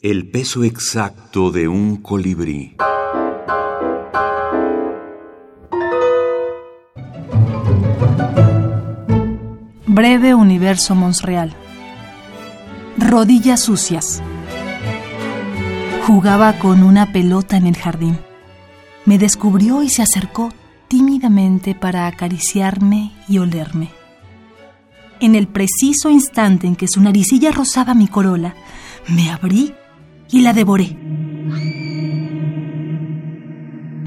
El peso exacto de un colibrí. Breve universo Monsreal. Rodillas sucias. Jugaba con una pelota en el jardín. Me descubrió y se acercó tímidamente para acariciarme y olerme. En el preciso instante en que su naricilla rozaba mi corola, me abrí y la devoré.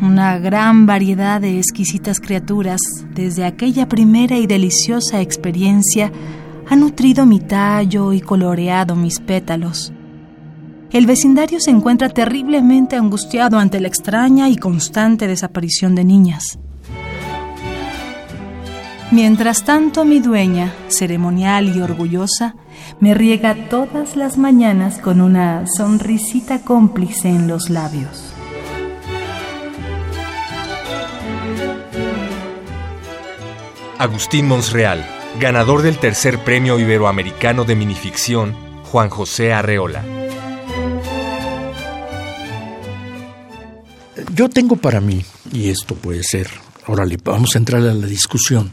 Una gran variedad de exquisitas criaturas, desde aquella primera y deliciosa experiencia, ha nutrido mi tallo y coloreado mis pétalos. El vecindario se encuentra terriblemente angustiado ante la extraña y constante desaparición de niñas. Mientras tanto, mi dueña, ceremonial y orgullosa, me riega todas las mañanas con una sonrisita cómplice en los labios. Agustín Monsreal, ganador del tercer premio iberoamericano de minificción, Juan José Arreola. Yo tengo para mí, y esto puede ser, órale, vamos a entrar a la discusión,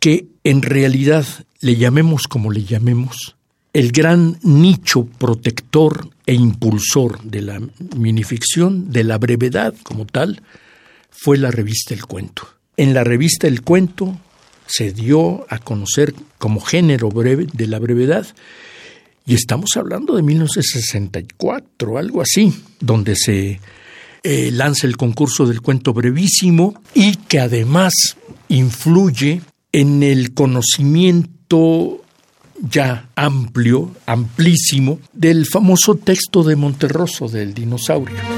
que en realidad le llamemos como le llamemos, el gran nicho protector e impulsor de la minificción, de la brevedad como tal, fue la revista El Cuento. En la revista El Cuento se dio a conocer como género breve de la brevedad y estamos hablando de 1964, algo así, donde se eh, lanza el concurso del cuento brevísimo y que además influye en el conocimiento ya amplio, amplísimo, del famoso texto de Monterroso del dinosaurio.